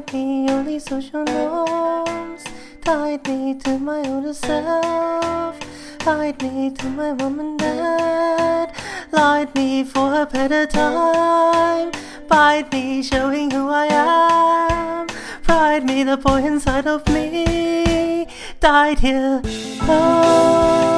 tightly, only social norms. Tied me to my older self. Tied me to my mom and dad. Lied me for a better time. Bite me, showing who I am. Pride me, the boy inside of me. Died here. Oh.